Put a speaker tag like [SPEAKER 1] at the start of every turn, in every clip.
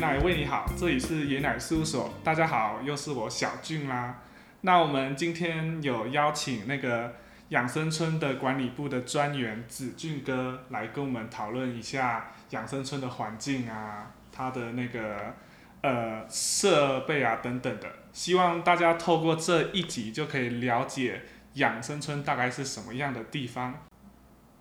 [SPEAKER 1] 奶为你好，这里是爷奶事务所，大家好，又是我小俊啦。那我们今天有邀请那个养生村的管理部的专员子俊哥来跟我们讨论一下养生村的环境啊，它的那个呃设备啊等等的，希望大家透过这一集就可以了解养生村大概是什么样的地方。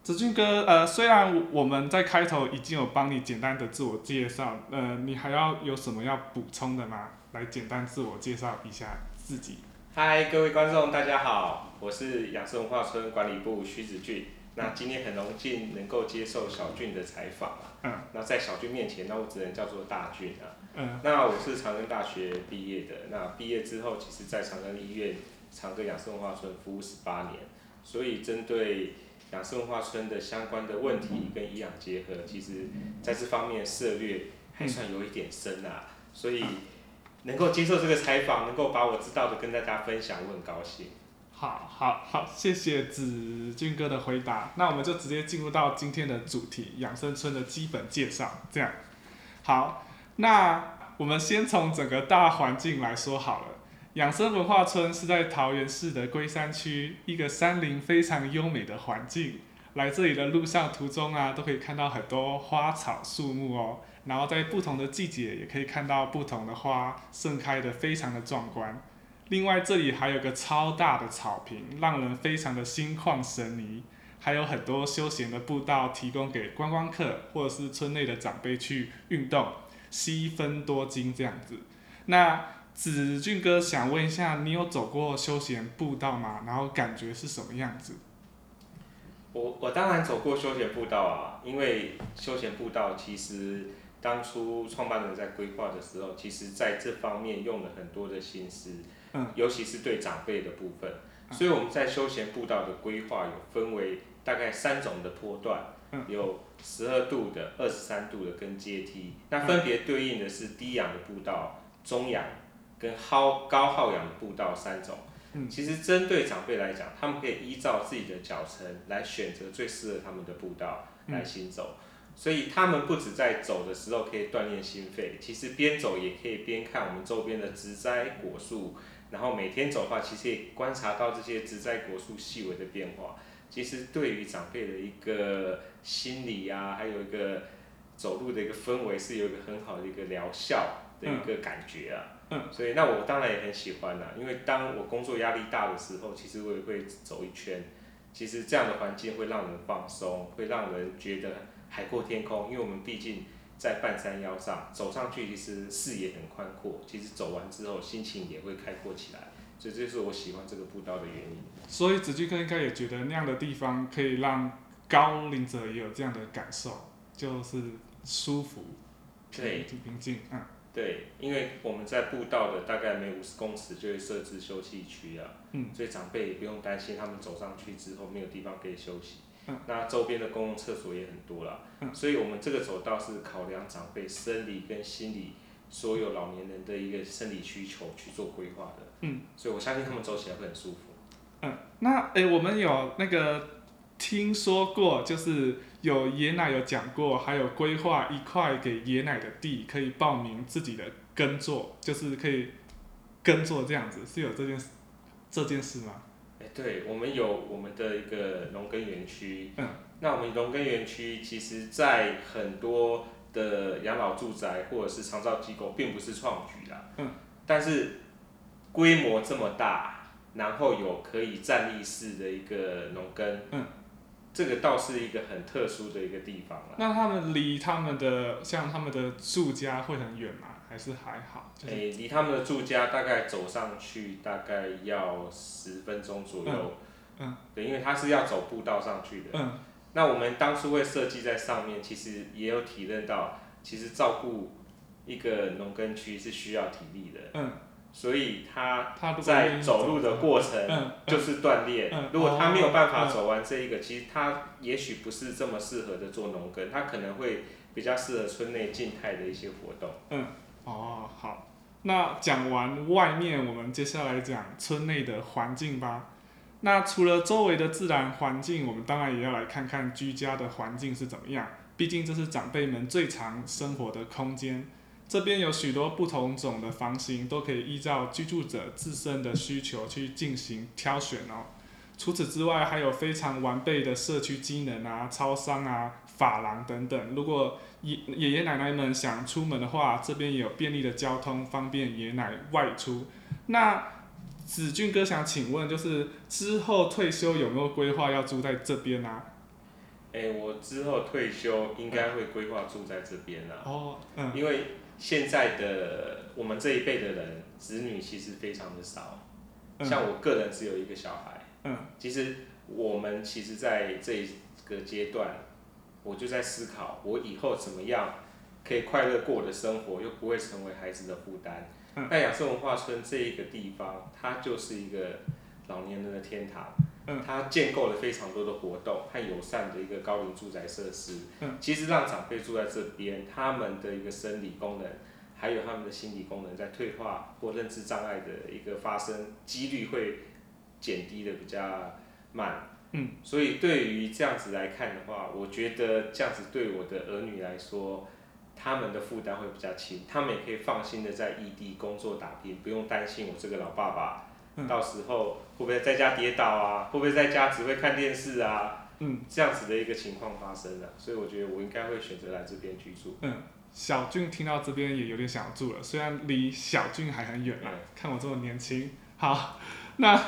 [SPEAKER 1] 子俊哥，呃，虽然我们在开头已经有帮你简单的自我介绍，呃，你还要有什么要补充的吗？来简单自我介绍一下自己。
[SPEAKER 2] 嗨，各位观众，大家好，我是养生文化村管理部徐子俊。那今天很荣幸能够接受小俊的采访啊。
[SPEAKER 1] 嗯。
[SPEAKER 2] 那在小俊面前，那我只能叫做大俊啊。
[SPEAKER 1] 嗯。
[SPEAKER 2] 那我是长庚大学毕业的，那毕业之后，其实在长庚医院长庚养生文化村服务十八年，所以针对。养生文化村的相关的问题跟营养结合，其实在这方面涉略还算有一点深啊，所以能够接受这个采访，能够把我知道的跟大家分享，我很高兴。
[SPEAKER 1] 好，好，好，谢谢子俊哥的回答。那我们就直接进入到今天的主题——养生村的基本介绍。这样，好，那我们先从整个大环境来说好了。养生文化村是在桃园市的龟山区，一个山林非常优美的环境。来这里的路上途中啊，都可以看到很多花草树木哦。然后在不同的季节，也可以看到不同的花盛开的非常的壮观。另外这里还有个超大的草坪，让人非常的心旷神怡。还有很多休闲的步道，提供给观光客或者是村内的长辈去运动，吸分多金这样子。那子俊哥想问一下，你有走过休闲步道吗？然后感觉是什么样子？
[SPEAKER 2] 我我当然走过休闲步道啊，因为休闲步道其实当初创办人在规划的时候，其实在这方面用了很多的心思，
[SPEAKER 1] 嗯，
[SPEAKER 2] 尤其是对长辈的部分，所以我们在休闲步道的规划有分为大概三种的坡段，
[SPEAKER 1] 嗯，
[SPEAKER 2] 有十二度的、二十三度的跟阶梯，那分别对应的是低氧的步道、中氧。跟耗高耗氧的步道三种，其实针对长辈来讲，他们可以依照自己的脚程来选择最适合他们的步道来行走，所以他们不止在走的时候可以锻炼心肺，其实边走也可以边看我们周边的植栽果树，然后每天走的话，其实也观察到这些植栽果树细微的变化，其实对于长辈的一个心理啊，还有一个走路的一个氛围，是有一个很好的一个疗效的一个感觉啊。
[SPEAKER 1] 嗯，
[SPEAKER 2] 所以那我当然也很喜欢啦，因为当我工作压力大的时候，其实我也会走一圈。其实这样的环境会让人放松，会让人觉得海阔天空。因为我们毕竟在半山腰上，走上去其实视野很宽阔，其实走完之后心情也会开阔起来。所以这就是我喜欢这个步道的原因。
[SPEAKER 1] 所以子俊哥应该也觉得那样的地方可以让高龄者也有这样的感受，就是舒服、
[SPEAKER 2] 对，
[SPEAKER 1] 挺平静，嗯。
[SPEAKER 2] 对，因为我们在步道的大概每五十公尺就会设置休息区啊，
[SPEAKER 1] 嗯，
[SPEAKER 2] 所以长辈也不用担心他们走上去之后没有地方可以休息。
[SPEAKER 1] 嗯，
[SPEAKER 2] 那周边的公共厕所也很多啦，
[SPEAKER 1] 嗯，
[SPEAKER 2] 所以我们这个走道是考量长辈生理跟心理所有老年人的一个生理需求去做规划的。
[SPEAKER 1] 嗯，
[SPEAKER 2] 所以我相信他们走起来会很舒服。
[SPEAKER 1] 嗯，那诶，我们有那个听说过，就是有爷奶有讲过，还有规划一块给爷奶的地，可以报名自己的耕作，就是可以耕作这样子，是有这件事这件事吗？
[SPEAKER 2] 哎，对，我们有我们的一个农耕园区。
[SPEAKER 1] 嗯。
[SPEAKER 2] 那我们农耕园区，其实在很多的养老住宅或者是长照机构，并不是创举啦。
[SPEAKER 1] 嗯。
[SPEAKER 2] 但是规模这么大，然后有可以站立式的一个农耕。
[SPEAKER 1] 嗯。
[SPEAKER 2] 这个倒是一个很特殊的一个地方了。
[SPEAKER 1] 那他们离他们的像他们的住家会很远吗？还是还好？
[SPEAKER 2] 诶，离他们的住家大概走上去大概要十分钟左右。
[SPEAKER 1] 嗯。
[SPEAKER 2] 对，因为他是要走步道上去的。
[SPEAKER 1] 嗯。
[SPEAKER 2] 那我们当初会设计在上面，其实也有体认到，其实照顾一个农耕区是需要体力的。
[SPEAKER 1] 嗯。
[SPEAKER 2] 所以
[SPEAKER 1] 他
[SPEAKER 2] 在走路的过程就是锻炼。如果他没有办法走完这一个，其实他也许不是这么适合的做农耕，他可能会比较适合村内静态的一些活动。
[SPEAKER 1] 嗯，哦，好，那讲完外面，我们接下来讲村内的环境吧。那除了周围的自然环境，我们当然也要来看看居家的环境是怎么样。毕竟这是长辈们最常生活的空间。这边有许多不同种的房型，都可以依照居住者自身的需求去进行挑选哦。除此之外，还有非常完备的社区机能啊、超商啊、法廊等等。如果爷爷爷奶奶们想出门的话，这边也有便利的交通，方便爷奶外出。那子俊哥想请问，就是之后退休有没有规划要住在这边啊？
[SPEAKER 2] 哎，我之后退休应该会规划住在这边啊。
[SPEAKER 1] 哦，嗯，
[SPEAKER 2] 因为现在的我们这一辈的人，子女其实非常的少。像我个人只有一个小孩。嗯。其实我们其实在这一个阶段，我就在思考，我以后怎么样可以快乐过我的生活，又不会成为孩子的负担。嗯。那养生文化村这一个地方，它就是一个老年人的天堂。它建构了非常多的活动和友善的一个高龄住宅设施。嗯，其实让长辈住在这边，他们的一个生理功能，还有他们的心理功能，在退化或认知障碍的一个发生几率会减低的比较慢。嗯，所以对于这样子来看的话，我觉得这样子对我的儿女来说，他们的负担会比较轻，他们也可以放心的在异地工作打拼，不用担心我这个老爸爸。到时候会不会在家跌倒啊？会不会在家只会看电视啊？嗯，这样子的一个情况发生了，所以我觉得我应该会选择来这边居住。
[SPEAKER 1] 嗯，小俊听到这边也有点想住了，虽然离小俊还很远啊。看我这么年轻。好，那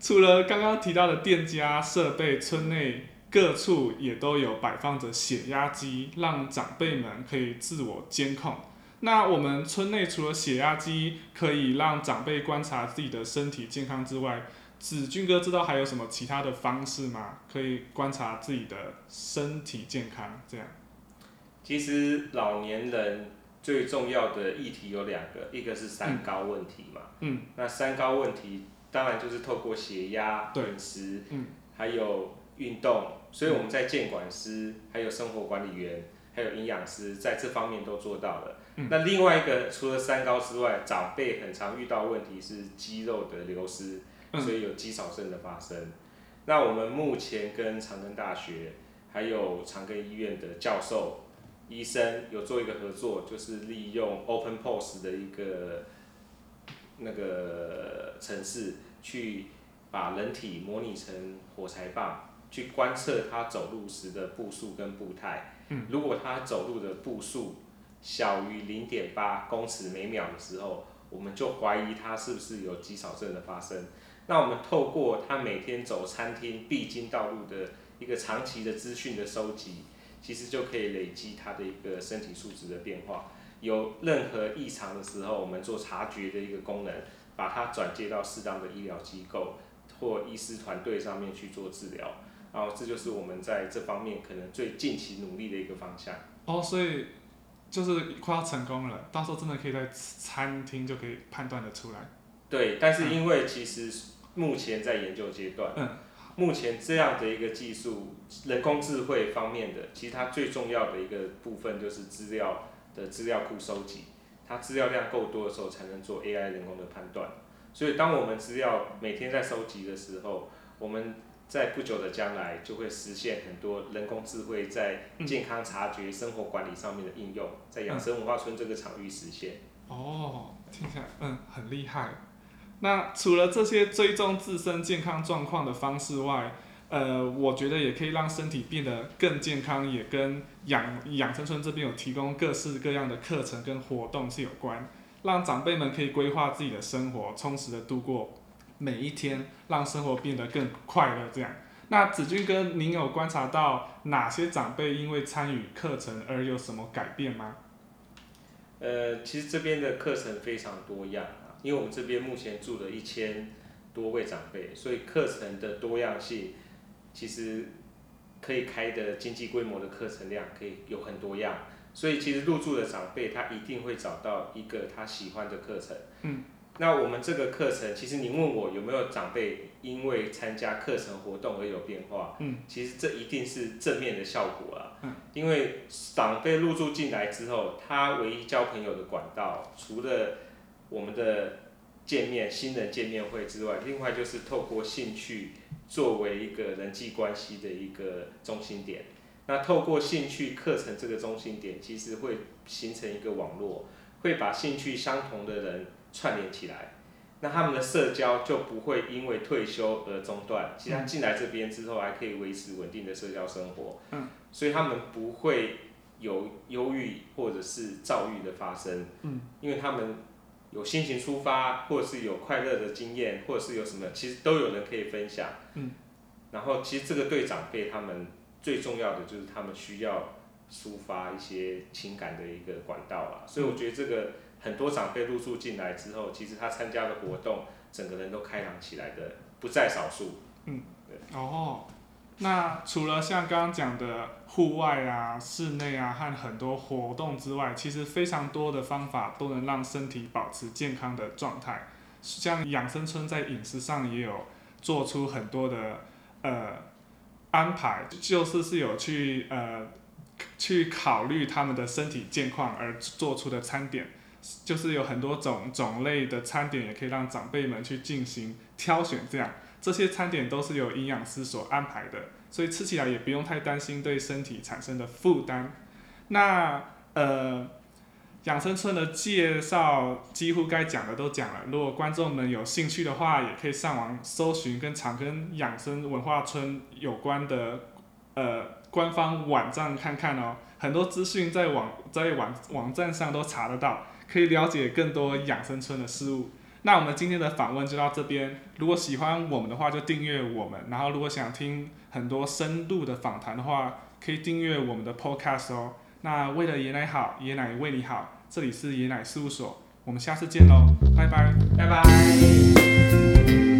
[SPEAKER 1] 除了刚刚提到的店家设备，村内各处也都有摆放着血压机，让长辈们可以自我监控。那我们村内除了血压机可以让长辈观察自己的身体健康之外，子俊哥知道还有什么其他的方式吗？可以观察自己的身体健康这样。
[SPEAKER 2] 其实老年人最重要的议题有两个，一个是三高问题嘛。嗯。那三高问题当然就是透过血压、饮食，嗯，还有运动，所以我们在监管师、还有生活管理员、还有营养师在这方面都做到了。那另外一个，除了三高之外，长辈很常遇到问题是肌肉的流失，所以有肌少症的发生。那我们目前跟长庚大学还有长庚医院的教授、医生有做一个合作，就是利用 Open Pose 的一个那个城市，去把人体模拟成火柴棒，去观测他走路时的步数跟步态。如果他走路的步数，小于零点八公尺每秒的时候，我们就怀疑他是不是有肌少症的发生。那我们透过他每天走餐厅必经道路的一个长期的资讯的收集，其实就可以累积他的一个身体素质的变化。有任何异常的时候，我们做察觉的一个功能，把它转接到适当的医疗机构或医师团队上面去做治疗。然后这就是我们在这方面可能最近期努力的一个方向。
[SPEAKER 1] 哦，所以。就是快要成功了，到时候真的可以在餐厅就可以判断的出来。
[SPEAKER 2] 对，但是因为其实目前在研究阶段，嗯，目前这样的一个技术，人工智慧方面的，其实它最重要的一个部分就是资料的资料库收集，它资料量够多的时候才能做 AI 人工的判断。所以当我们资料每天在收集的时候，我们。在不久的将来，就会实现很多人工智慧在健康察觉、生活管理上面的应用，在养生文化村这个场域实现。
[SPEAKER 1] 哦，听起来嗯很厉害。那除了这些追踪自身健康状况的方式外，呃，我觉得也可以让身体变得更健康，也跟养养生村这边有提供各式各样的课程跟活动是有关，让长辈们可以规划自己的生活，充实的度过。每一天让生活变得更快乐，这样。那子君哥，您有观察到哪些长辈因为参与课程而有什么改变吗？
[SPEAKER 2] 呃，其实这边的课程非常多样啊，因为我们这边目前住了一千多位长辈，所以课程的多样性其实可以开的经济规模的课程量可以有很多样，所以其实入住的长辈他一定会找到一个他喜欢的课程。嗯。那我们这个课程，其实你问我有没有长辈因为参加课程活动而有变化？嗯，其实这一定是正面的效果啊。嗯，因为长辈入住进来之后，他唯一交朋友的管道，除了我们的见面新人见面会之外，另外就是透过兴趣作为一个人际关系的一个中心点。那透过兴趣课程这个中心点，其实会形成一个网络。会把兴趣相同的人串联起来，那他们的社交就不会因为退休而中断。其实他进来这边之后，还可以维持稳定的社交生活。
[SPEAKER 1] 嗯。
[SPEAKER 2] 所以他们不会有忧郁或者是躁郁的发生。
[SPEAKER 1] 嗯。
[SPEAKER 2] 因为他们有心情抒发，或者是有快乐的经验，或者是有什么，其实都有人可以分享。
[SPEAKER 1] 嗯。
[SPEAKER 2] 然后，其实这个对长辈他们最重要的就是他们需要抒发一些情感的一个管道啦。所以我觉得这个很多长辈入住进来之后，其实他参加的活动，整个人都开朗起来的不在少数。
[SPEAKER 1] 嗯，对。哦，那除了像刚刚讲的户外啊、室内啊和很多活动之外，其实非常多的方法都能让身体保持健康的状态。像养生村在饮食上也有做出很多的。呃，安排就是是有去呃去考虑他们的身体健况而做出的餐点，就是有很多种种类的餐点，也可以让长辈们去进行挑选。这样这些餐点都是由营养师所安排的，所以吃起来也不用太担心对身体产生的负担。那呃。养生村的介绍几乎该讲的都讲了。如果观众们有兴趣的话，也可以上网搜寻跟长庚养生文化村有关的呃官方网站看看哦。很多资讯在网在网网站上都查得到，可以了解更多养生村的事物。那我们今天的访问就到这边。如果喜欢我们的话，就订阅我们。然后如果想听很多深度的访谈的话，可以订阅我们的 Podcast 哦。那为了爷奶好，爷奶为你好。这里是爷奶事务所，我们下次见喽，拜拜，
[SPEAKER 2] 拜拜。